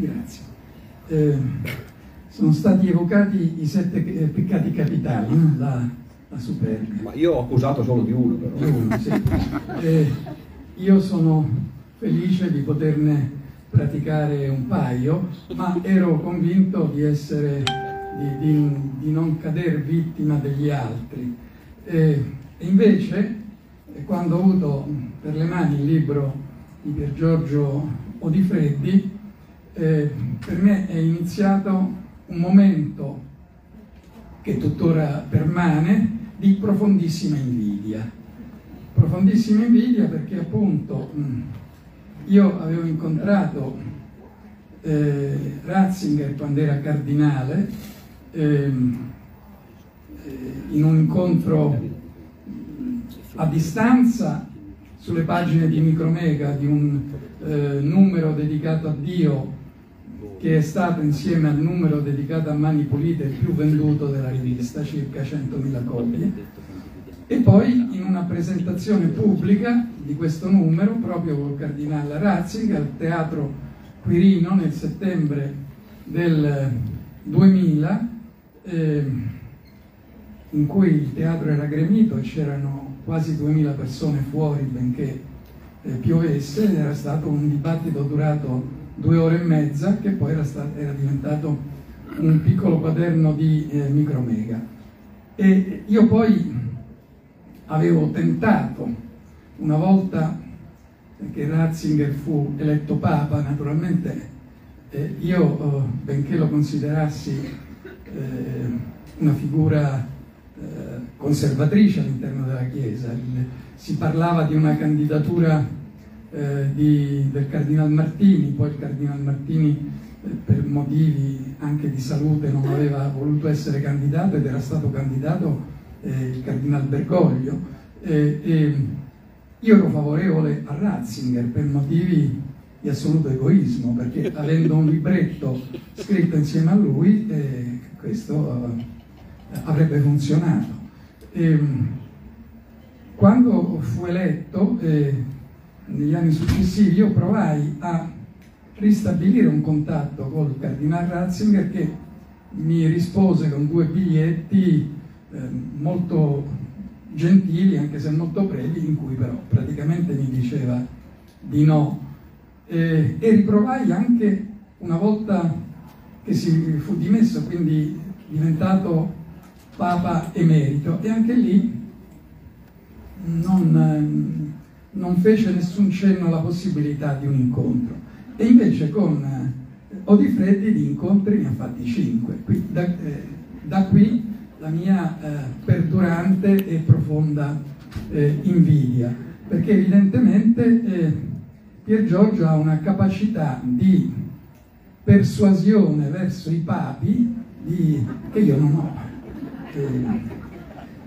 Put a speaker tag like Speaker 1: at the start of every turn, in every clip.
Speaker 1: grazie. Eh, sono stati evocati i sette eh, peccati capitali, la, la superbia.
Speaker 2: Ma io ho accusato solo di uno però.
Speaker 1: Uno, sì. eh, io sono felice di poterne praticare un paio, ma ero convinto di essere, di, di, di non cadere vittima degli altri. E invece, quando ho avuto per le mani il libro di Pier Giorgio Odifreddi, eh, per me è iniziato un momento che tuttora permane di profondissima invidia. Profondissima invidia perché appunto io avevo incontrato eh, Ratzinger quando era cardinale ehm, eh, in un incontro a distanza sulle pagine di Micromega di un eh, numero dedicato a Dio che è stato insieme al numero dedicato a Mani Pulite il più venduto della rivista, circa 100.000 copie. E poi in una presentazione pubblica di questo numero, proprio col cardinale Ratzinger, al Teatro Quirino nel settembre del 2000, eh, in cui il teatro era gremito e c'erano quasi 2000 persone fuori benché eh, piovesse, era stato un dibattito durato due ore e mezza che poi era, stato, era diventato un piccolo quaderno di eh, micromega. E io poi avevo tentato, una volta che Ratzinger fu eletto Papa, naturalmente eh, io, eh, benché lo considerassi eh, una figura eh, conservatrice all'interno della Chiesa, si parlava di una candidatura eh, di, del Cardinal Martini, poi il Cardinal Martini eh, per motivi anche di salute non aveva voluto essere candidato ed era stato candidato eh, il Cardinal Bergoglio, io ero favorevole a Ratzinger per motivi di assoluto egoismo, perché avendo un libretto scritto insieme a lui, eh, questo eh, avrebbe funzionato. E, quando fu eletto, eh, negli anni successivi, io provai a ristabilire un contatto col Cardinal Ratzinger che mi rispose con due biglietti eh, molto gentili, anche se molto brevi, in cui però praticamente mi diceva di no. Eh, e riprovai anche una volta che si fu dimesso, quindi diventato Papa emerito, e anche lì non, non fece nessun cenno alla possibilità di un incontro. E invece con eh, Odifreddi di incontri ne ha fatti cinque. Qui, da, eh, da qui la mia eh, perdurante e profonda eh, invidia, perché evidentemente eh, Pier Giorgio ha una capacità di persuasione verso i papi di, che io non ho. Eh,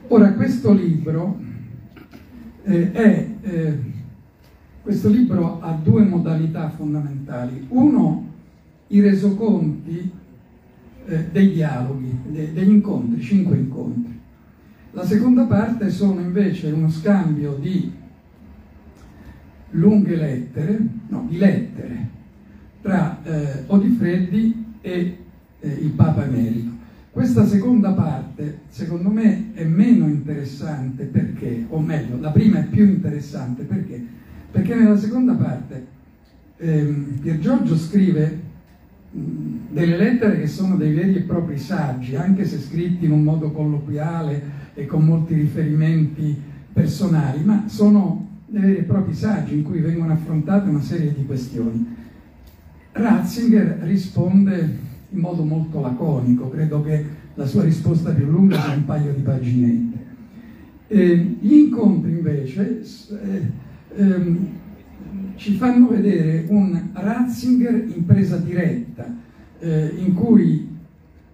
Speaker 1: ora, questo libro eh, è, eh, questo libro ha due modalità fondamentali. Uno, i resoconti eh, dei dialoghi, de, degli incontri, cinque incontri. La seconda parte sono invece uno scambio di lunghe lettere, no, di lettere, tra eh, Odifreddi e eh, il Papa Emerito. Questa seconda parte, secondo me, è meno interessante perché, o meglio, la prima è più interessante perché? Perché nella seconda parte ehm, Pier Giorgio scrive delle lettere che sono dei veri e propri saggi, anche se scritti in un modo colloquiale e con molti riferimenti personali, ma sono dei veri e propri saggi in cui vengono affrontate una serie di questioni. Ratzinger risponde in modo molto laconico, credo che la sua risposta più lunga sia un paio di paginette. Eh, gli incontri invece eh, ehm, ci fanno vedere un Ratzinger in presa diretta, eh, in cui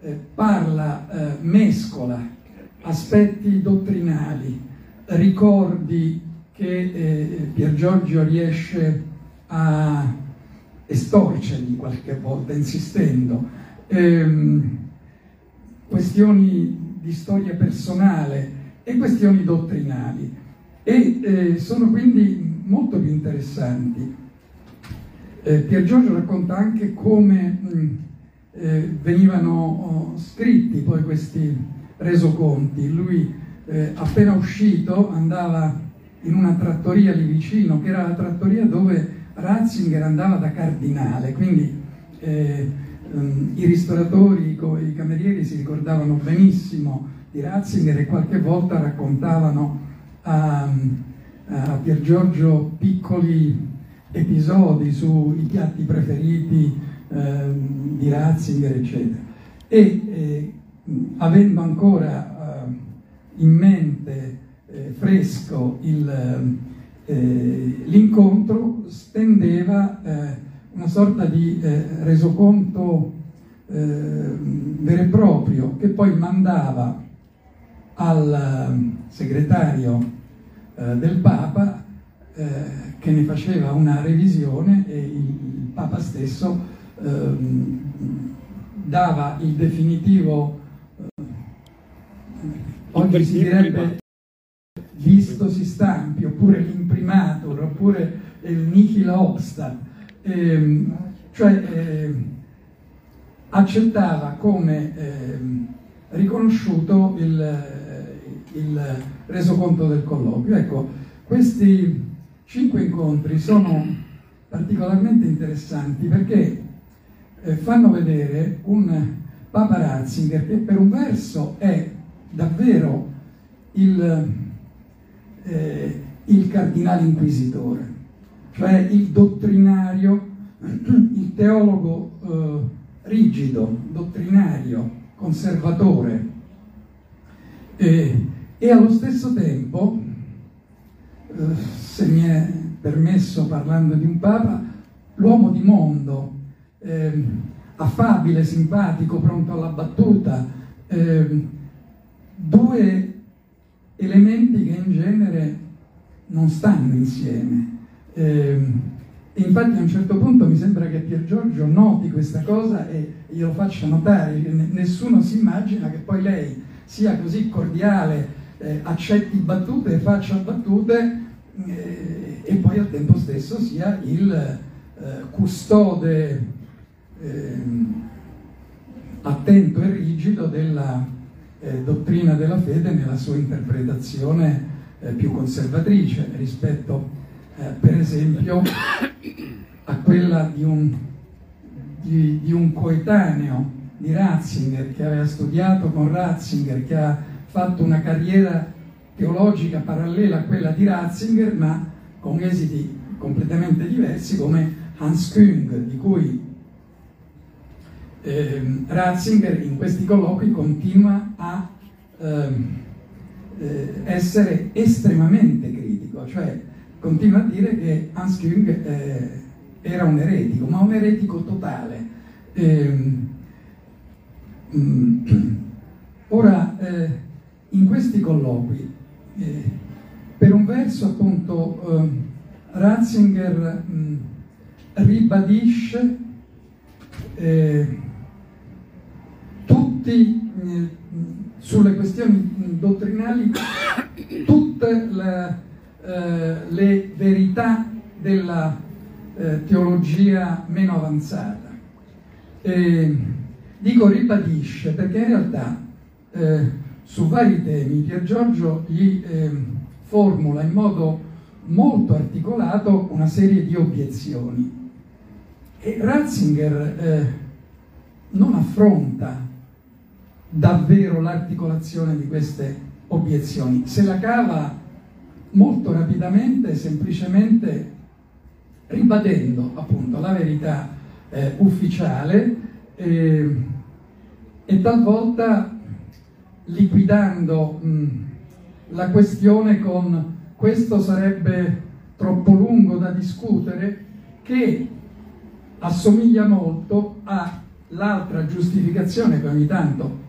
Speaker 1: eh, parla, eh, mescola aspetti dottrinali, ricordi che eh, Pier Giorgio riesce a estorcerli qualche volta insistendo, ehm, questioni di storia personale e questioni dottrinali e eh, sono quindi molto più interessanti. Eh, Pier Giorgio racconta anche come mh, eh, venivano oh, scritti poi questi resoconti. Lui eh, appena uscito andava in una trattoria lì vicino, che era la trattoria dove Ratzinger andava da cardinale, quindi eh, um, i ristoratori, i camerieri si ricordavano benissimo di Ratzinger e qualche volta raccontavano a, a Pier Giorgio piccoli episodi sui piatti preferiti eh, di Ratzinger, eccetera. E eh, avendo ancora eh, in mente eh, fresco il, eh, l'incontro, stendeva eh, una sorta di resoconto vero e proprio che poi mandava al segretario del Papa che ne faceva una revisione e il Papa stesso ehm, dava il definitivo, eh, oggi si direbbe visto si stampi, oppure l'imprimatur, oppure il nihil obstat, ehm, cioè eh, accettava come eh, riconosciuto il, il resoconto del colloquio. Ecco, questi cinque incontri sono particolarmente interessanti perché eh, fanno vedere un Papa Ratzinger che per un verso è davvero il, eh, il cardinale inquisitore, cioè il dottrinario, il teologo eh, rigido, dottrinario, conservatore. E, e allo stesso tempo eh, se mi è permesso parlando di un Papa, l'uomo di mondo, eh, affabile, simpatico, pronto alla battuta, eh, due elementi che in genere non stanno insieme. Eh, infatti a un certo punto mi sembra che Pier Giorgio noti questa cosa e glielo faccia notare, nessuno si immagina che poi lei sia così cordiale, eh, accetti battute e faccia battute eh, e poi al tempo stesso sia il eh, custode ehm, attento e rigido della eh, dottrina della fede nella sua interpretazione eh, più conservatrice rispetto eh, per esempio a quella di un, di, di un coetaneo di Ratzinger che aveva studiato con Ratzinger, che ha fatto una carriera teologica parallela a quella di Ratzinger, ma con esiti completamente diversi, come Hans Küng, di cui eh, Ratzinger in questi colloqui continua a eh, eh, essere estremamente critico, cioè continua a dire che Hans Küng eh, era un eretico, ma un eretico totale. Ehm, mm, ora, eh, in questi colloqui eh, per un verso appunto eh, Ratzinger mh, ribadisce eh, tutti eh, sulle questioni dottrinali tutte le, eh, le verità della eh, teologia meno avanzata. dico ribadisce perché in realtà su vari temi Pier Giorgio gli eh, formula in modo molto articolato una serie di obiezioni e Ratzinger eh, non affronta davvero l'articolazione di queste obiezioni, se la cava molto rapidamente, semplicemente ribadendo appunto la verità eh, ufficiale eh, e talvolta liquidando mh, la questione con questo sarebbe troppo lungo da discutere, che assomiglia molto all'altra giustificazione che ogni tanto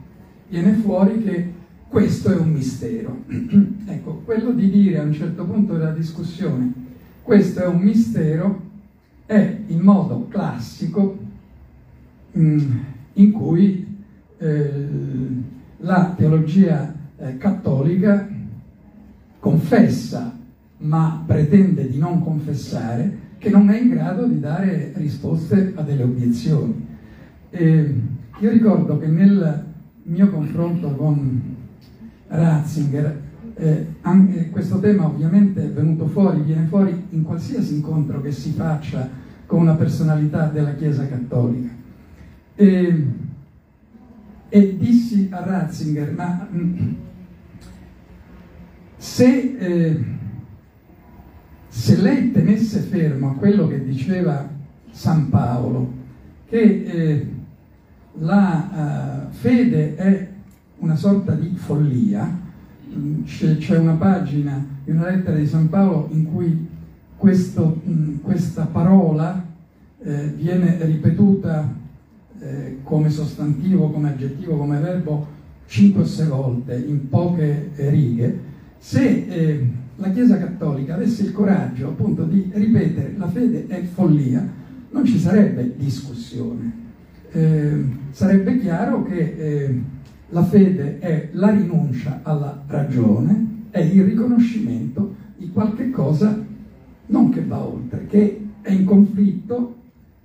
Speaker 1: viene fuori che questo è un mistero. ecco, quello di dire a un certo punto della discussione questo è un mistero è il modo classico mh, in cui eh, la teologia eh, cattolica confessa, ma pretende di non confessare, che non è in grado di dare risposte a delle obiezioni. E io ricordo che nel mio confronto con Ratzinger, eh, questo tema ovviamente è venuto fuori, viene fuori in qualsiasi incontro che si faccia con una personalità della Chiesa Cattolica. E, e dissi a Ratzinger, ma mm, se, eh, se, lei tenesse fermo a quello che diceva San Paolo, che eh, la uh, fede è una sorta di follia, mm, c'è, una pagina di una lettera di San Paolo in cui questo, mm, questa parola eh, viene ripetuta eh, come sostantivo, come aggettivo, come verbo 5 o 6 volte in poche righe, se eh, la Chiesa Cattolica avesse il coraggio appunto di ripetere la fede è follia, non ci sarebbe discussione. Eh, sarebbe chiaro che eh, la fede è la rinuncia alla ragione, è il riconoscimento di qualche cosa non che va oltre, che è in conflitto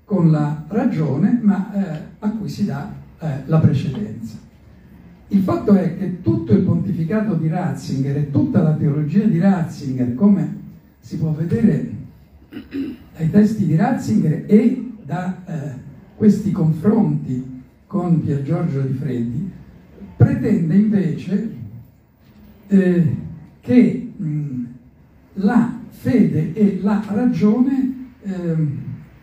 Speaker 1: con la ragione, ma eh, a cui si dà eh, la precedenza. Il fatto è che tutto il pontificato di Ratzinger e tutta la teologia di Ratzinger, come si può vedere dai testi di Ratzinger e da eh, questi confronti con Pier Giorgio di Freddi, pretende invece eh, che mh, la fede e la ragione eh,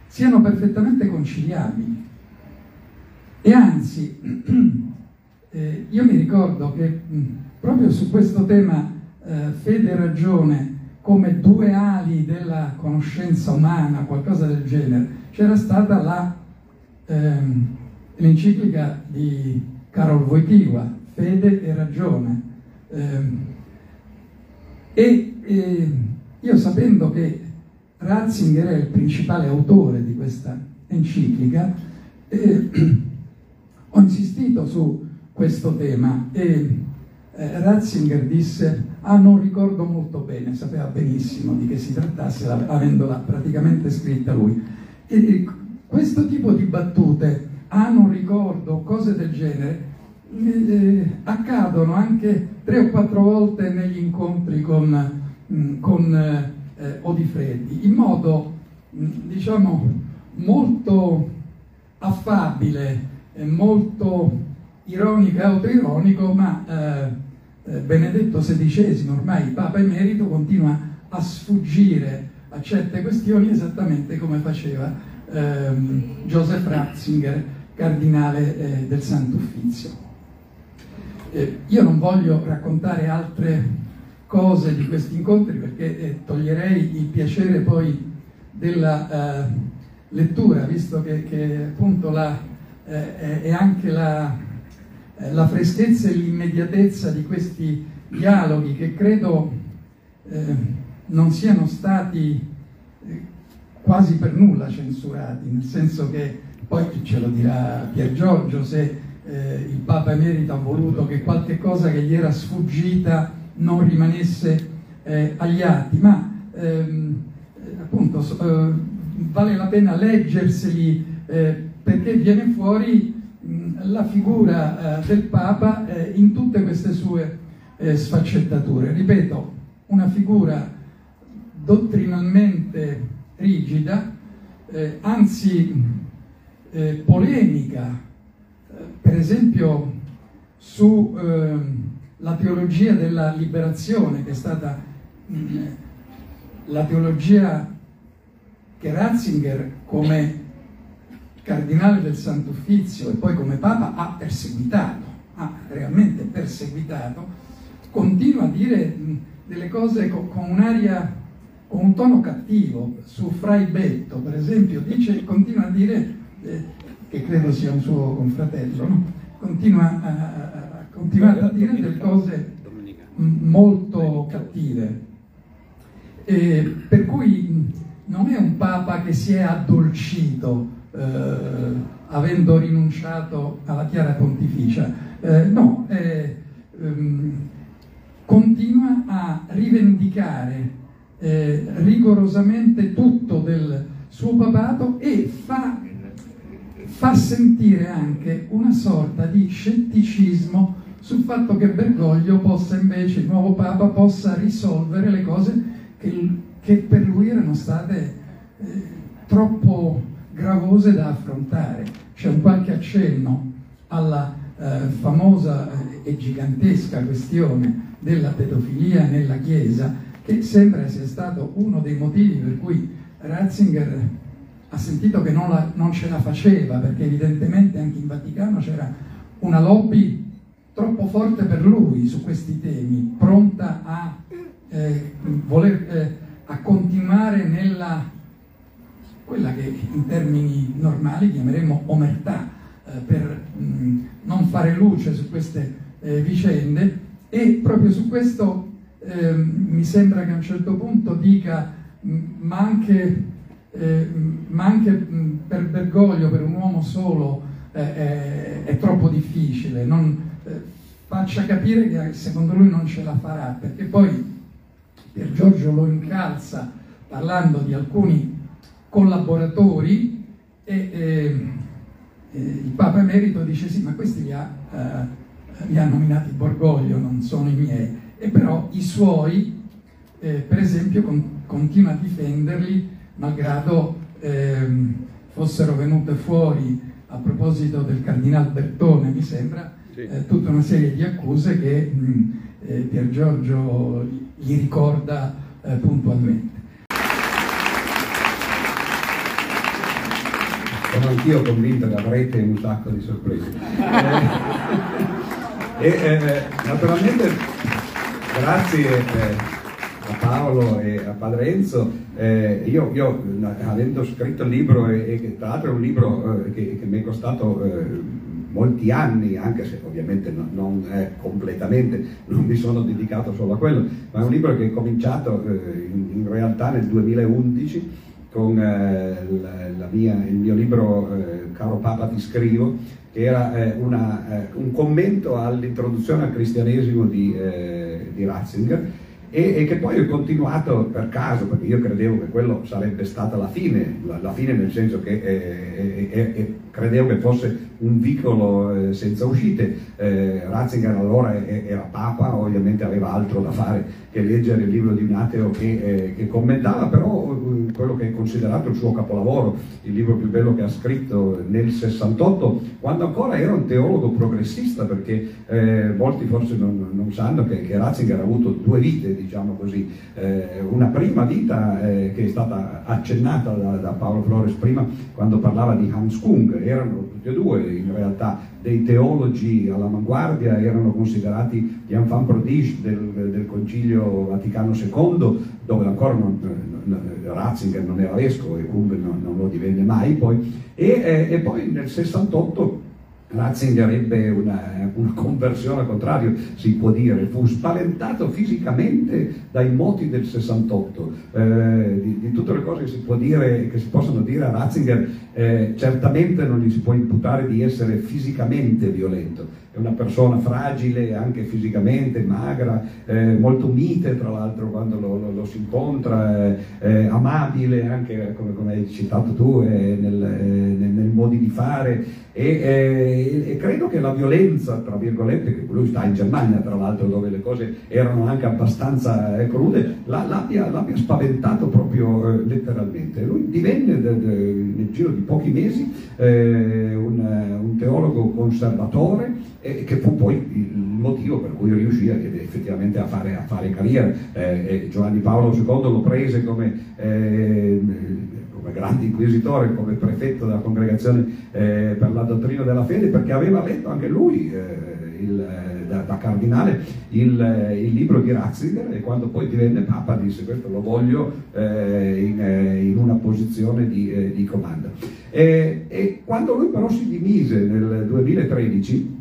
Speaker 1: siano perfettamente conciliabili. E anzi, eh, io mi ricordo che mh, proprio su questo tema eh, fede e ragione come due ali della conoscenza umana, qualcosa del genere, c'era stata la, ehm, l'enciclica di Karol Wojtyła, Fede e ragione. Eh, e eh, io sapendo che Ratzinger è il principale autore di questa enciclica, eh, ho insistito su questo tema e eh, Ratzinger disse ah non ricordo molto bene, sapeva benissimo di che si trattasse avendola praticamente scritta lui. E questo tipo di battute, ah non ricordo, cose del genere, eh, accadono anche tre o quattro volte negli incontri con, mm, con eh, eh, Odifreddi, in modo mh, diciamo molto affabile, molto ironico e autoironico, ma eh, eh Benedetto XVI, ormai Papa Emerito, continua a sfuggire a certe questioni esattamente come faceva ehm, Joseph Ratzinger, cardinale eh, del Santo Uffizio. Eh, io non voglio raccontare altre cose di questi incontri perché eh, toglierei il piacere poi della eh, lettura, visto che, che appunto la, eh, è anche la, eh, la, freschezza e l'immediatezza di questi dialoghi che credo eh, non siano stati quasi per nulla censurati, nel senso che poi ce lo dirà Pier Giorgio se il Papa Emerito ha voluto che qualche cosa che gli era sfuggita non rimanesse eh, agli atti, ma ehm, appunto eh, vale la pena leggerseli eh, perché viene fuori mh, la figura eh, del Papa eh, in tutte queste sue eh, sfaccettature. Ripeto, una figura dottrinalmente rigida, anzi polemica, per esempio su ehm, teologia della liberazione, che è stata mh, mm, la teologia che Ratzinger come cardinale del Santo Uffizio e poi come Papa ha perseguitato, ha realmente perseguitato, continua a dire mh, delle cose con, un'aria, un tono cattivo, su Frai Betto per esempio, dice, continua a dire, eh, che credo sia un suo confratello, no? continua a, a continuate a dire delle cose molto cattive. E per cui non è un Papa che si è addolcito eh, avendo rinunciato alla chiara pontificia, eh, no, eh, ehm, continua a rivendicare eh, rigorosamente tutto del suo papato e fa, fa sentire anche una sorta di scetticismo sul fatto che Bergoglio possa invece, il nuovo Papa, possa risolvere le cose che, che per lui erano state eh, troppo gravose da affrontare. C'è un qualche accenno alla eh, famosa e gigantesca questione della pedofilia nella Chiesa, che sembra sia stato uno dei motivi per cui Ratzinger ha sentito che non, la, non ce la faceva, perché evidentemente anche in Vaticano c'era una lobby troppo forte per lui su questi temi, pronta a, eh, voler, eh, a continuare nella quella che in termini normali chiameremo omertà, eh, per mh, non fare luce su queste eh, vicende. E proprio su questo eh, mi sembra che a un certo punto dica ma anche, eh, ma anche per Bergoglio, per un uomo solo, eh, è, troppo difficile, non, eh, faccia capire che secondo lui non ce la farà, perché poi Pier Giorgio lo incalza parlando di alcuni collaboratori e eh, il Papa Emerito dice sì, ma questi li ha eh, li ha nominati Borgoglio, non sono i miei, e però i suoi, eh, per esempio, con, continua a difenderli malgrado ehm, fossero venute fuori a proposito del cardinal Bertone, mi sembra, eh, tutta una serie di accuse che mh, eh, Pier Giorgio gli ricorda eh, puntualmente.
Speaker 2: Sono anch'io convinto che avrete un sacco di sorprese. E eh, naturalmente grazie eh, a Paolo e a Padre Enzo, eh, io, io, avendo scritto il libro e, e tra l'altro è un libro eh, che, che, mi è costato eh, molti anni, anche se ovviamente non, non è completamente, non mi sono dedicato solo a quello, ma è un libro che è cominciato eh, in, in realtà nel 2011 con la, la mia, il mio libro Caro Papa ti scrivo, che era eh, una, eh, un commento all'introduzione al cristianesimo di, eh, di Ratzinger e, e, che poi ho continuato per caso, perché io credevo che quello sarebbe stata la fine, la, la fine nel senso che eh, eh, eh, credevo che fosse un vicolo senza uscite. Ratzinger allora era papa, ovviamente aveva altro da fare che leggere il libro di un ateo che, che commentava, però quello che è considerato il suo capolavoro, il libro più bello che ha scritto nel 68, quando ancora era un teologo progressista, perché eh, molti forse non, non sanno che, che, Ratzinger ha avuto due vite, diciamo così, eh, una prima vita eh, che è stata accennata da, da, Paolo Flores prima quando parlava di Hans Kung, erano tutti e due in realtà dei teologi all'avanguardia, erano considerati gli enfants prodige del, del Concilio Vaticano II, dove ancora non, Ratzinger non era vescovo e Kung non, non, lo divenne mai poi, e, eh, e poi nel 68 Ratzinger ebbe una, una, conversione al contrario, si può dire, fu spaventato fisicamente dai moti del 68. Eh, di, di, tutte le cose che si, può dire, che si possono dire a Ratzinger, eh, certamente non gli si può imputare di essere fisicamente violento, è una persona fragile anche fisicamente, magra, eh, molto mite tra l'altro quando lo, lo, lo si incontra, eh, eh, amabile anche come, come, hai citato tu eh, nel, eh, nel, nel, modi di fare e, eh, e, credo che la violenza, tra virgolette, che lui sta in Germania tra l'altro dove le cose erano anche abbastanza crude, l'abbia, l'abbia, spaventato proprio letteralmente. Lui divenne de, de, nel giro di pochi mesi un, un teologo conservatore e che fu poi il motivo per cui riuscì effettivamente a fare, a fare carriera. Eh, Giovanni Paolo II lo prese come, eh, come, grande inquisitore, come prefetto della congregazione eh, per la dottrina della fede, perché aveva letto anche lui eh, il, da, da, cardinale il, il, libro di Ratzinger e quando poi divenne Papa disse questo lo voglio eh, in, eh, in, una posizione di, di comando. e quando lui però si dimise nel 2013,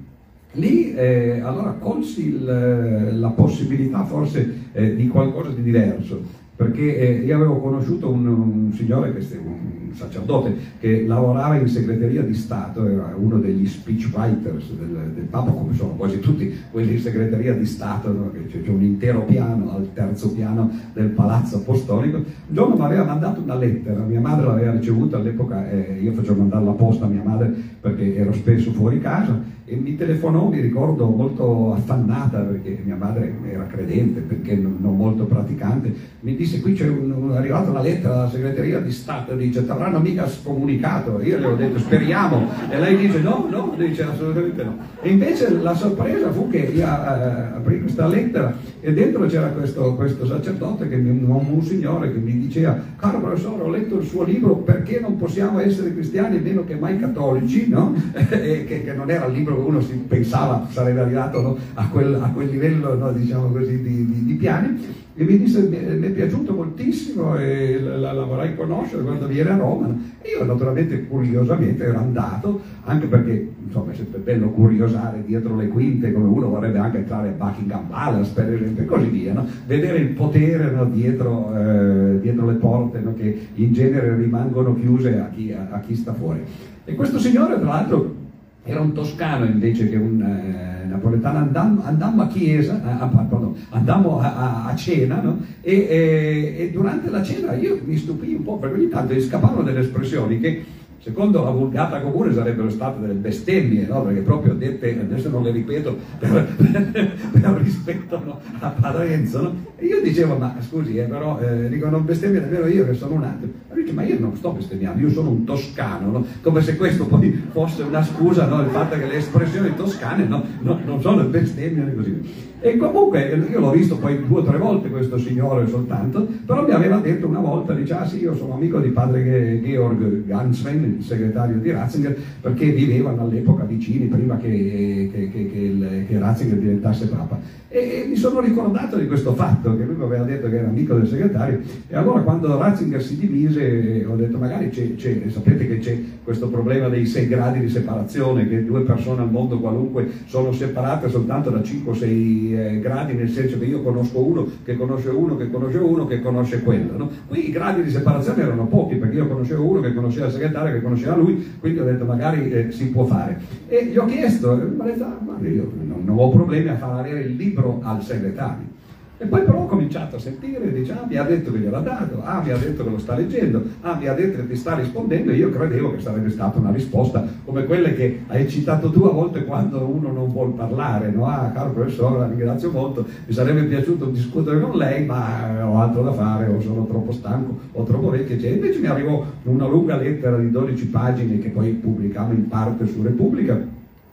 Speaker 2: Lì eh, allora colsi il, la possibilità forse eh, di qualcosa di diverso, perché eh, io avevo conosciuto un, un signore, che, un sacerdote, che lavorava in segreteria di Stato, era uno degli speechwriters del, del Papa, come sono quasi tutti quelli in segreteria di Stato, no? c'è, c'è un intero piano al terzo piano del Palazzo Apostolico. Un giorno mi aveva mandato una lettera, mia madre l'aveva ricevuta all'epoca, eh, io facevo mandare la posta a mia madre perché ero spesso fuori casa e mi telefonò, mi ricordo, molto affannata perché mia madre era credente, perché non, molto praticante, mi disse qui c'è un, arrivata una lettera dalla segreteria di Stato, dice ti avranno mica scomunicato, io le ho detto speriamo e lei dice no, no, dice assolutamente no. E invece la sorpresa fu che io uh, aprì questa lettera e dentro c'era questo, questo sacerdote, che, un, un signore che mi diceva caro professore ho letto il suo libro perché non possiamo essere cristiani meno che mai cattolici, no? e che, che non era il libro uno si pensava sarebbe arrivato no, a, quel, a, quel, livello no, diciamo così, di, di, di, piani. E mi disse mi, mi è piaciuto moltissimo e la, la, vorrei conoscere quando viene a Roma. E io naturalmente curiosamente ero andato anche perché insomma è sempre bello curiosare dietro le quinte come uno vorrebbe anche entrare a Buckingham Palace per esempio e così via no? vedere il potere dietro, eh, dietro, le porte che in genere rimangono chiuse a chi, a, a chi sta fuori. E questo signore tra l'altro era un toscano invece che un eh, napoletano, andammo, andammo, a chiesa, a, a, pardon, andammo a, a cena no? e, e, e, durante la cena io mi stupii un po' perché ogni tanto scappavano delle espressioni che secondo la vulgata comune sarebbero state delle bestemmie, no? perché proprio dette, adesso non le ripeto per, per rispetto no? a Padre Enzo, no? e io dicevo, ma scusi, eh, però eh, dico, non bestemmio nemmeno io che sono un ma dice, ma io non sto bestemmiando, io sono un toscano, come se questo poi fosse una scusa, il fatto che le espressioni toscane non sono bestemmie e così. E comunque io l'ho visto poi due o tre volte questo signore soltanto, però mi aveva detto una volta, dice, ah sì, io sono amico di padre Georg Gansven, il segretario di Ratzinger, perché vivevano all'epoca vicini prima che, che, che, che, che Ratzinger diventasse papa. E, e, mi sono ricordato di questo fatto, che lui mi aveva detto che era amico del segretario, e allora quando Ratzinger si dimise ho detto magari c'è, c'è sapete che c'è questo problema dei sei gradi di separazione, che due persone al mondo qualunque sono separate soltanto da 5 o 6 eh, gradi, nel senso che io conosco uno, che conosce uno, che conosce uno, che conosce quello. No? Qui i gradi di separazione erano pochi, perché io conoscevo uno che conosceva il segretario, che conosceva lui, quindi ho detto magari eh, si può fare. E gli ho chiesto, detto, ah, io non, ho problemi a far avere il libro al segretario. E poi però ho cominciato a sentire, dice, ah mi ha detto che gliel'ha dato, ah mi ha detto che lo sta leggendo, ah mi ha detto che ti sta rispondendo, e io credevo che sarebbe stata una risposta come quelle che hai citato tu a volte quando uno non vuol parlare, no? Ah caro professore, la ringrazio molto, mi sarebbe piaciuto discutere con lei, ma ho altro da fare, o sono troppo stanco, o troppo vecchio, eccetera. Invece mi arrivò una lunga lettera di 12 pagine che poi pubblicavo in parte su Repubblica,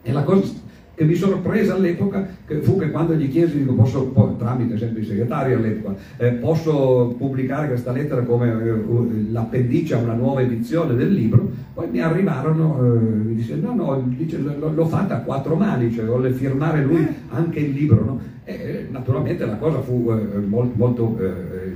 Speaker 2: e la cosa che mi sorpresa all'epoca che fu che quando gli chiesi, dico, posso, tramite sempre il segretario all'epoca, eh, posso pubblicare questa lettera come eh, l'appendice a una nuova edizione del libro, poi mi arrivarono, eh, mi disse no, no, dice, l'ho fatta a quattro mani, cioè volle firmare lui anche il libro, no? E naturalmente la cosa fu eh, molto, molto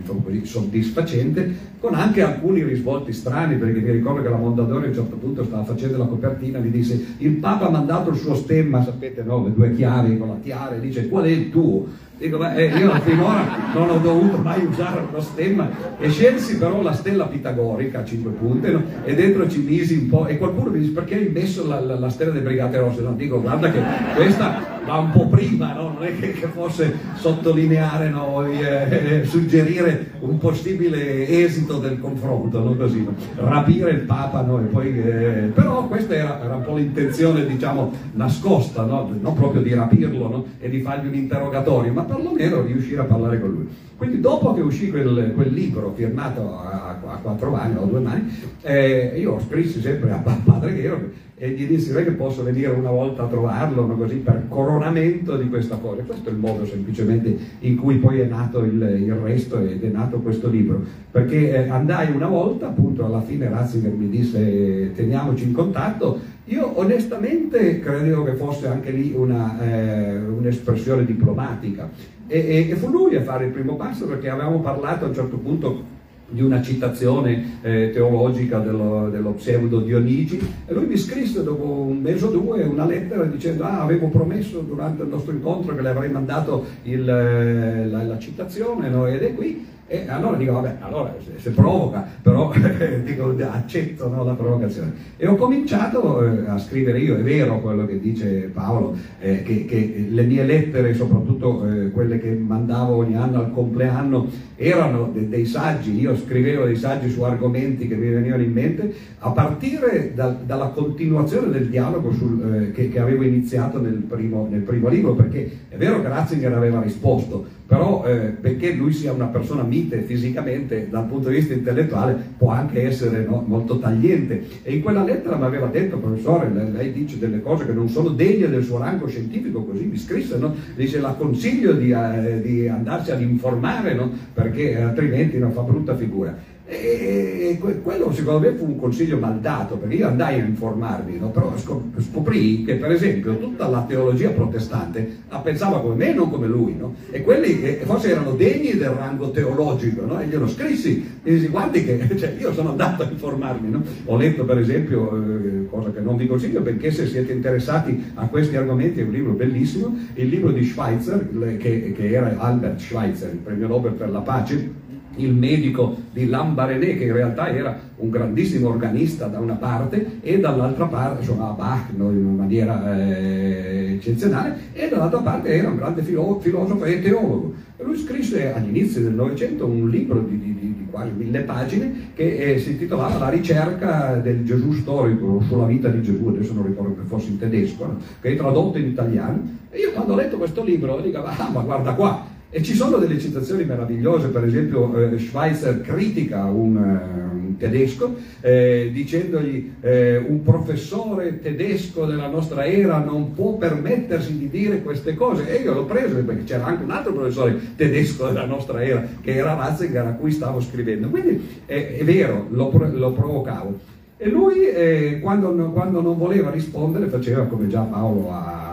Speaker 2: eh, così, soddisfacente, con anche alcuni risvolti strani, perché mi ricordo che la Mondadori a un certo punto stava facendo la copertina, mi disse il Papa ha mandato il suo stemma, sapete, no? le due chiavi con la tiara, e dice qual è il tuo? Dico, beh, eh, io finora non ho dovuto mai usare uno stemma e scelsi però la stella pitagorica a cinque punte no? e dentro ci misi un po' e qualcuno mi dice perché hai messo la, la, la stella delle Brigate Rosse? No, dico guarda che questa va un po' prima, no? non è che, che fosse sottolineare, no? eh, eh, suggerire un possibile esito del confronto, no? Così, rapire il Papa, poi, eh, però questa era, era, un po' l'intenzione diciamo nascosta, non proprio di rapirlo e di fargli un interrogatorio, ma perlomeno riuscire a parlare con lui. Quindi dopo che uscì quel, quel libro firmato a, a, quattro mani o a due mani, eh, io scrissi sempre a padre Ghero e gli dissi non è che posso venire una volta a trovarlo no, così per coronamento di questa cosa. Questo è il modo semplicemente in cui poi è nato il, il resto ed è nato questo libro. Perché eh, andai una volta, appunto alla fine Ratzinger mi disse teniamoci in contatto, io onestamente credevo che fosse anche lì una, eh, un'espressione diplomatica e, e, e, fu lui a fare il primo passo perché avevamo parlato a un certo punto di una citazione eh, teologica dello, dello, pseudo Dionigi e lui mi scrisse dopo un mese o due una lettera dicendo ah avevo promesso durante il nostro incontro che le avrei mandato il, eh, la, la, citazione no? ed è qui E allora dico, vabbè, allora se, provoca, però dico, accetto no, la provocazione. E ho cominciato eh, a scrivere io, è vero quello che dice Paolo, eh, che, che, le mie lettere, soprattutto eh, quelle che mandavo ogni anno al compleanno, erano de, dei saggi, io scrivevo dei saggi su argomenti che mi venivano in mente, a partire da, dalla continuazione del dialogo sul, eh, che, che, avevo iniziato nel primo, nel primo libro, perché è vero che Ratzinger aveva risposto, però eh, benché lui sia una persona mite fisicamente, dal punto di vista intellettuale può anche essere no, molto tagliente. E in quella lettera mi aveva detto, professore, lei, dice delle cose che non sono degne del suo rango scientifico, così mi scrisse, no? dice la consiglio di, eh, di andarsi ad informare, no? perché altrimenti non fa brutta figura. E quello secondo me fu un consiglio mal dato, perché io andai a informarmi, no? però scoprì che per esempio tutta la teologia protestante la pensava come me e non come lui, no? e quelli che forse erano degni del rango teologico, no? e glielo scrissi, e dissi guardi che cioè, io sono andato a informarmi, ho letto per esempio, eh, cosa che non vi consiglio perché se siete interessati a questi argomenti è un libro bellissimo, il libro di Schweitzer, che, che era Albert Schweitzer, il premio Nobel per la pace, il medico di Lambarené che in realtà era un grandissimo organista da una parte e dall'altra parte, suonava Bach no, in una maniera eh, eccezionale e dall'altra parte era un grande filo- filosofo e teologo. Lui scrisse agli inizi del Novecento un libro di, di, di, quasi mille pagine che eh, si intitolava La ricerca del Gesù storico sulla vita di Gesù, adesso non ricordo che fosse in tedesco, no? che è tradotto in italiano. E io quando ho letto questo libro dico, ah ma guarda qua, e ci sono delle citazioni meravigliose, per esempio eh, Schweitzer critica un, uh, un tedesco eh, dicendogli eh, un professore tedesco della nostra era non può permettersi di dire queste cose e io l'ho preso perché c'era anche un altro professore tedesco della nostra era che era Ratzinger a cui stavo scrivendo, quindi è vero, lo, lo provocavo. E lui eh, quando, quando non voleva rispondere faceva come già Paolo ha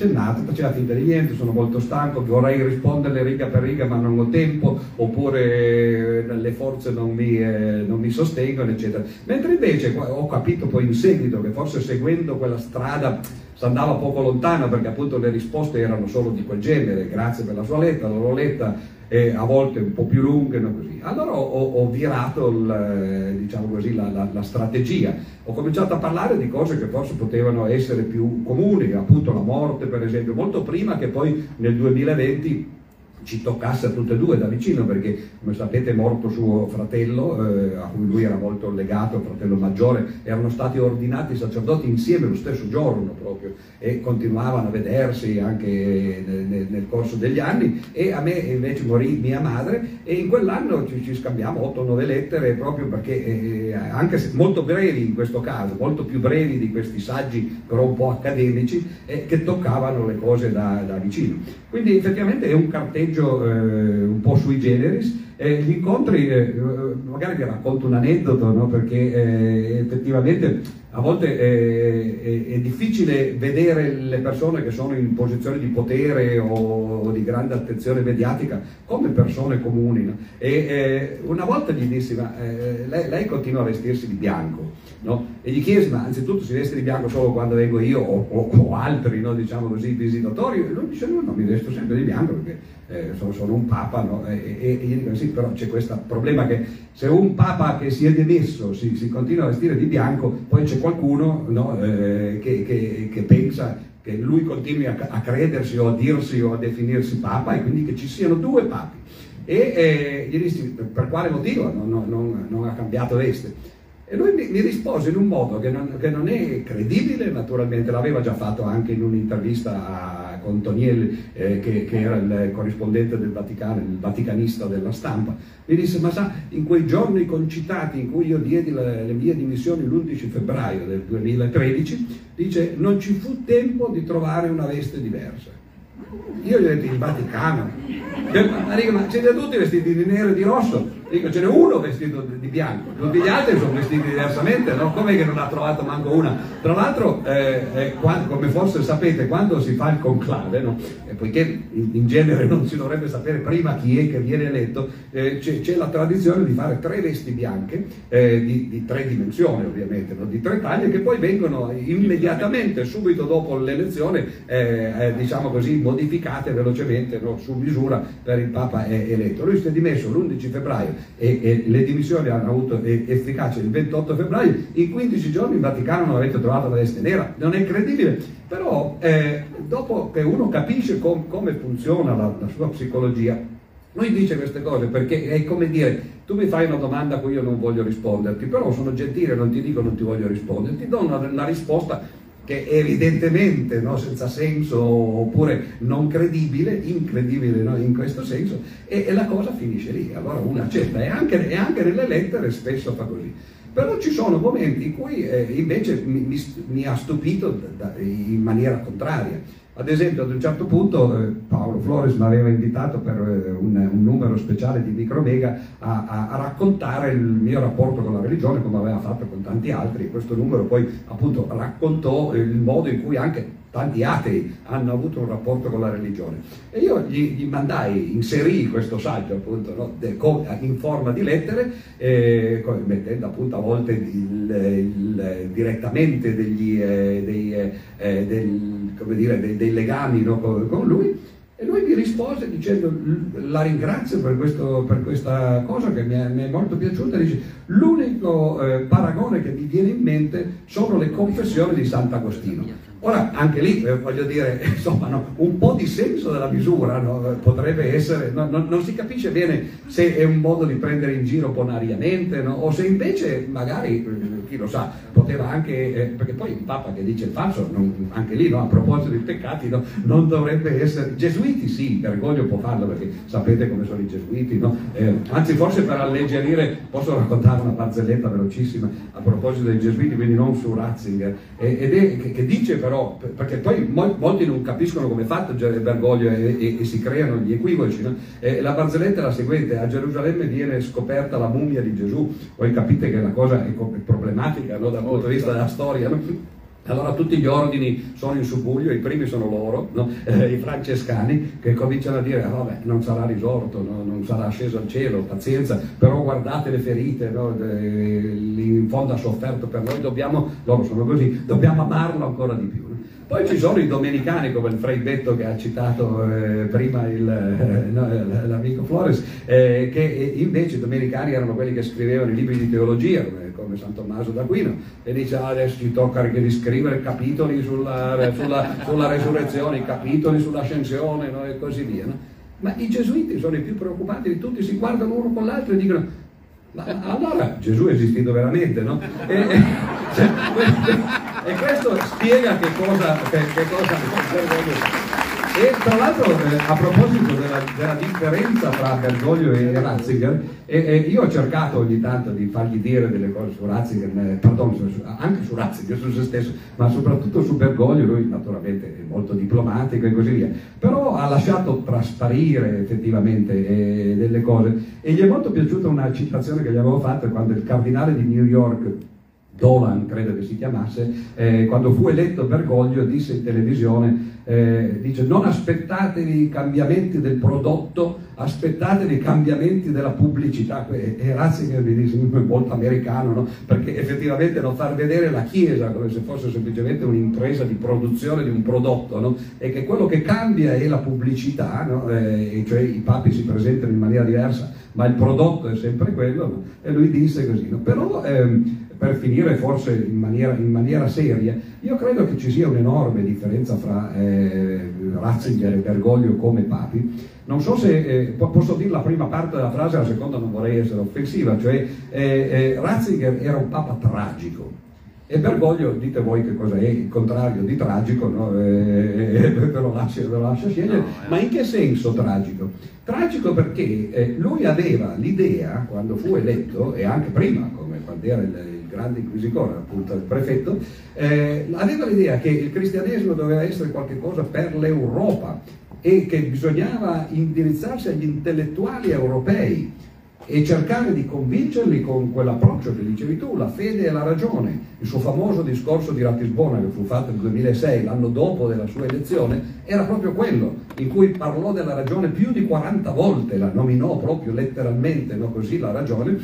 Speaker 2: accennato, faceva finta di niente, sono molto stanco, vorrei risponderle riga per riga ma non ho tempo, oppure eh, le forze non mi, eh, non mi sostengono, eccetera. Mentre invece ho capito poi in seguito che forse seguendo quella strada si andava poco lontano perché appunto le risposte erano solo di quel genere, grazie per la sua lettera, l'ho letta e a volte un po' più lunghe, no, così. Allora ho, ho virato il, eh, diciamo così, la, la, la, strategia, ho cominciato a parlare di cose che forse potevano essere più comuni, appunto la morte per esempio, molto prima che poi nel 2020 ci toccasse a tutte e due da vicino perché come sapete è morto suo fratello eh, a cui lui era molto legato, fratello maggiore, erano stati ordinati sacerdoti insieme lo stesso giorno proprio e continuavano a vedersi anche nel, nel corso degli anni e a me invece morì mia madre e in quell'anno ci, ci scambiamo 8-9 lettere proprio perché eh, anche se molto brevi in questo caso, molto più brevi di questi saggi però un po' accademici eh, che toccavano le cose da, da vicino. Quindi effettivamente è un carteggio eh, un po' sui generis. Eh, gli incontri, eh, magari vi racconto un aneddoto, no? perché eh, effettivamente a volte è, è, difficile vedere le persone che sono in posizione di potere o, o di grande attenzione mediatica come persone comuni. No? E eh, una volta gli dissi, ma eh, lei, lei, continua a vestirsi di bianco, no? E gli chiesi, ma anzitutto si veste di bianco solo quando vengo io o, o, o altri, diciamo così, visitatori? E lui dice, no, no, mi vesto sempre di bianco perché eh, sono, sono, un papa, no? e, e, e, gli dico sì, però c'è questo problema che se un papa che si è demesso si, si continua a vestire di bianco, poi c'è qualcuno no, eh, che, che, che, pensa che lui continui a, a, credersi o a dirsi o a definirsi papa e quindi che ci siano due papi. E eh, gli dissi per, per quale motivo non, non, non ha cambiato veste? E lui mi, mi, rispose in un modo che non, che non, è credibile, naturalmente l'aveva già fatto anche in un'intervista a, con Toniel, eh, che, che, era il corrispondente del Vaticano, il vaticanista della stampa. Mi disse, ma sa, in quei giorni concitati in cui io diedi le, le mie dimissioni l'11 febbraio del 2013, dice, non ci fu tempo di trovare una veste diversa. Io gli ho detto, il Vaticano. Ma, ma siete tutti vestiti di nero e di rosso? Dico, ce n'è uno vestito di bianco, tutti gli altri sono vestiti diversamente, no? Come che non ha trovato manco una? Tra l'altro, eh, eh, quando, come forse sapete, quando si fa il conclave, no? Poiché in, genere non si dovrebbe sapere prima chi è che viene eletto, eh, c'è, c'è, la tradizione di fare tre vesti bianche, eh, di, di, tre dimensioni ovviamente, no? di tre taglie, che poi vengono immediatamente, subito dopo l'elezione, eh, eh, diciamo così, modificate velocemente su misura per il Papa eletto. Lui si è dimesso l'11 febbraio e, e, le dimissioni hanno avuto efficacia il 28 febbraio, in 15 giorni in Vaticano non avete trovato la veste nera, non è credibile, però eh, dopo che uno capisce com, come funziona la, la sua psicologia, lui dice queste cose perché è come dire, tu mi fai una domanda a cui io non voglio risponderti, però sono gentile, non ti dico non ti voglio rispondere, ti do una, una risposta che evidentemente no, senza senso oppure non credibile, incredibile no, in questo senso, e, e, la cosa finisce lì. Allora uno accetta e anche, e anche nelle lettere spesso fa così. Però ci sono momenti in cui eh, invece mi, mi, mi, ha stupito da, in maniera contraria. Ad esempio, ad un certo punto eh, Paolo Flores mi aveva invitato per eh, un, un, numero speciale di Micromega a, a, a, raccontare il mio rapporto con la religione, come aveva fatto con tanti altri. Questo numero poi appunto raccontò il modo in cui anche tanti atei hanno avuto un rapporto con la religione. E io gli, gli mandai, inserì questo saggio appunto no, de, con, in forma di lettere, eh, mettendo appunto a volte il, il, direttamente degli, eh, dei, eh, del, dire, dei, dei, legami no, con, con lui. E lui mi rispose dicendo la ringrazio per, questo, per questa cosa che mi è, mi è molto piaciuta, dice l'unico eh, paragone che mi viene in mente sono le confessioni di Sant'Agostino. Ora, anche lì, eh, voglio dire, insomma, no, un po' di senso della misura no, potrebbe essere, no, non si capisce bene se è un modo di prendere in giro bonariamente o se invece magari, eh, chi lo sa, poteva anche, eh, perché poi il Papa che dice il falso, anche lì, a proposito dei peccati, non dovrebbe essere, gesuiti sì, Bergoglio può farlo perché sapete come sono i gesuiti, eh, anzi forse per alleggerire, posso raccontare una barzelletta velocissima a proposito dei gesuiti, quindi non su Ratzinger, ed è che, dice però però, perché poi molti non capiscono come è fatto Bergoglio e, e, e, si creano gli equivoci. No? la barzelletta è la seguente, a Gerusalemme viene scoperta la mummia di Gesù, voi capite che la cosa è problematica no? dal punto di vista della storia. No? Allora tutti gli ordini sono in subbuglio, i primi sono loro, no? eh, i francescani, che cominciano a dire, ah, vabbè, non sarà risorto, no? non sarà sceso al cielo, pazienza, però guardate le ferite, no? in fondo ha sofferto per noi, dobbiamo, loro sono così, dobbiamo amarlo ancora di più. Poi ci sono i domenicani come il Frei Betto che ha citato eh, prima il, eh, no, l'amico Flores, eh, che invece i domenicani erano quelli che scrivevano i libri di teologia, come, come San Tommaso d'Aquino, e dice ah, adesso ci tocca di scrivere capitoli sulla, sulla, sulla resurrezione, capitoli sull'ascensione no, e così via. No? Ma i gesuiti sono i più preoccupati di tutti, si guardano uno con l'altro e dicono ma allora Gesù è esistito veramente, no? E, cioè, e questo spiega che cosa, che, che cosa e tra l'altro eh, a proposito della, della, differenza tra Bergoglio e Ratzinger, eh, eh, io ho cercato ogni tanto di fargli dire delle cose su Ratzinger, pardon, su, anche su Ratzinger, su se stesso, ma soprattutto su Bergoglio, lui naturalmente è molto diplomatico e così via, però ha lasciato trasparire effettivamente eh, delle cose. E gli è molto piaciuta una citazione che gli avevo fatto quando il cardinale di New York Dolan, credo che si chiamasse, eh, quando fu eletto Bergoglio disse in televisione, eh, dice non aspettatevi i cambiamenti del prodotto, aspettatevi i cambiamenti della pubblicità. E, e Ratzinger mi dice molto americano, no? perché effettivamente non far vedere la Chiesa come se fosse semplicemente un'impresa di produzione di un prodotto, no? e che quello che cambia è la pubblicità, eh, cioè i papi si presentano in maniera diversa, ma il prodotto è sempre quello, e lui disse così. Però ehm, per finire forse in maniera, in maniera, seria, io credo che ci sia un'enorme differenza fra eh, Ratzinger e Bergoglio come papi. Non so se eh, posso dire la prima parte della frase, la seconda non vorrei essere offensiva, cioè eh, eh Ratzinger era un papa tragico. E Bergoglio, dite voi che cosa è il contrario di tragico, no? eh, eh ve, lo lascio, ve lo lascio scegliere, no, ma in che senso tragico? Tragico perché eh, lui aveva l'idea, quando fu eletto, e anche prima, come quando era il, grande inquisitore, appunto il prefetto, eh, aveva l'idea che il cristianesimo doveva essere qualcosa per l'Europa e che bisognava indirizzarsi agli intellettuali europei. e cercare di convincerli con quell'approccio che dicevi tu, la fede e la ragione. Il suo famoso discorso di Ratisbona che fu fatto nel 2006, l'anno dopo della sua elezione, era proprio quello, in cui parlò della ragione più di 40 volte, la nominò proprio letteralmente, no, così la ragione,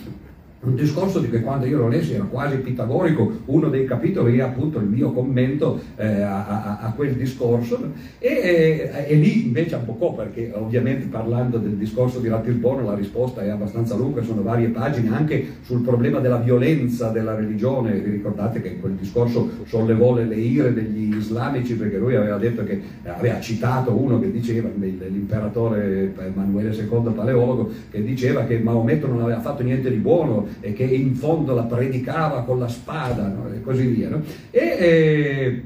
Speaker 2: un discorso di che quando io lo lessi era quasi pitagorico, uno dei capitoli è appunto il mio commento eh, a, a, a, quel discorso. E, e, e, lì invece abboccò perché ovviamente parlando del discorso di Ratisbona la risposta è abbastanza lunga, sono varie pagine anche sul problema della violenza della religione, vi ricordate che quel discorso sollevò le, le ire degli islamici perché lui aveva detto che aveva citato uno che diceva, l'imperatore Emanuele II Paleologo, che diceva che Maometto non aveva fatto niente di buono e che in fondo la predicava con la spada no? e così via. No? E, e,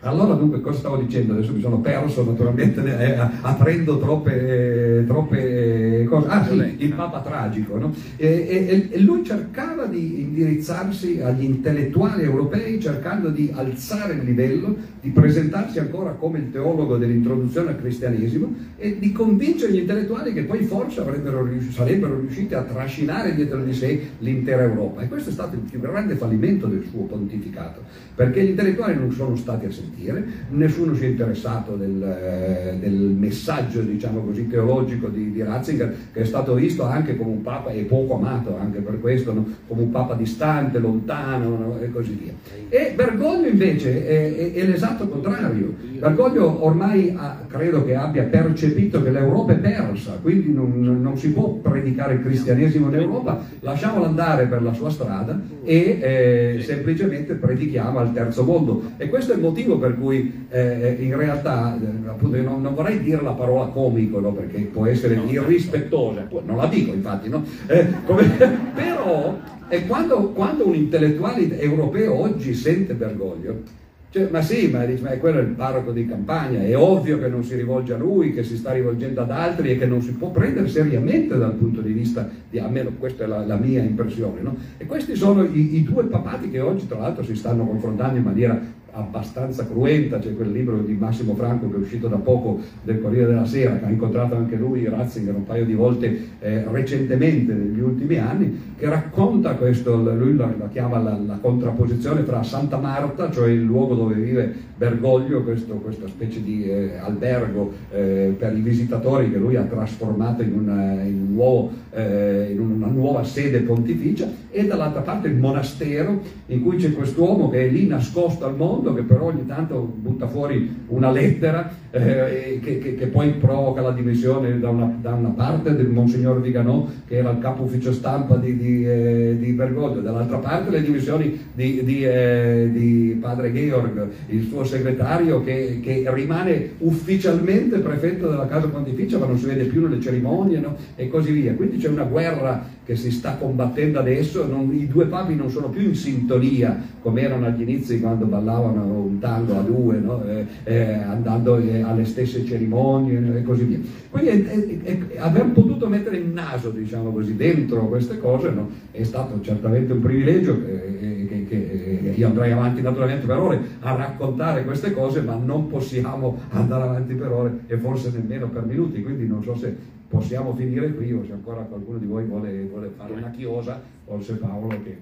Speaker 2: allora dunque cosa stavo dicendo? Adesso mi sono perso naturalmente eh, aprendo troppe, eh, troppe, cose. Ah sì, il Papa tragico. No? E, e, lui cercava di indirizzarsi agli intellettuali europei cercando di alzare il livello, di presentarsi ancora come il teologo dell'introduzione al cristianesimo e di convincere gli intellettuali che poi forse sarebbero riusciti a trascinare dietro di sé l'intera Europa. E questo è stato il più grande fallimento del suo pontificato, perché gli intellettuali non sono stati a sentire, nessuno si è interessato del, eh, del messaggio, diciamo così, teologico di, di, Ratzinger, che è stato visto anche come un papa e poco amato anche per questo, no? come un papa distante, lontano no? e così via. E Bergoglio invece è, è, è l'esatto contrario. Bergoglio ormai ha, credo che abbia percepito che l'Europa è persa, quindi non, non, si può predicare il cristianesimo in Europa, lasciamolo andare per la sua strada e eh, semplicemente predichiamo al terzo mondo. E questo è il motivo per cui eh, in realtà, eh, appunto, non, non, vorrei dire la parola comico, no? perché può essere irrispettosa, non la dico infatti, no? eh, come, però quando, quando, un intellettuale europeo oggi sente Bergoglio, cioè, ma sì, ma, ma quello è il parroco di campagna, è ovvio che non si rivolge a lui, che si sta rivolgendo ad altri e che non si può prendere seriamente dal punto di vista di, almeno questa è la, la mia impressione, no? E questi sono i, i, due papati che oggi tra l'altro si stanno confrontando in maniera abbastanza cruenta, c'è quel libro di Massimo Franco che è uscito da poco del Corriere della Sera, che ha incontrato anche lui Ratzinger un paio di volte eh, recentemente negli ultimi anni, che racconta questo, lui la, la chiama la, la, contrapposizione tra Santa Marta, cioè il luogo dove vive Bergoglio, questo, questa specie di eh, albergo eh, per i visitatori che lui ha trasformato in una, in un nuovo, eh, in una nuova sede pontificia, e dall'altra parte il monastero in cui c'è quest'uomo che è lì nascosto al mondo, che però ogni tanto butta fuori una lettera eh, che, che, che, poi provoca la dimissione da una, da una, parte del Monsignor Viganò, che era il capo ufficio stampa di, di, eh, di Bergoglio, dall'altra parte le dimissioni di, di, eh, di, padre Georg, il suo segretario, che, che, rimane ufficialmente prefetto della casa pontificia, ma non si vede più nelle cerimonie no? e così via. Quindi c'è una guerra che si sta combattendo adesso, non, i due papi non sono più in sintonia come erano agli inizi quando ballavano un tango a due, no? eh, eh, andando eh, alle stesse cerimonie e così via. Quindi aver potuto mettere il naso, diciamo così, dentro queste cose no? è stato certamente un privilegio che, che io andrei avanti naturalmente per ore a raccontare queste cose, ma non possiamo andare avanti per ore e forse nemmeno per minuti, quindi non so se possiamo finire qui o se ancora qualcuno di voi vuole, vuole fare una chiosa o se Paolo che...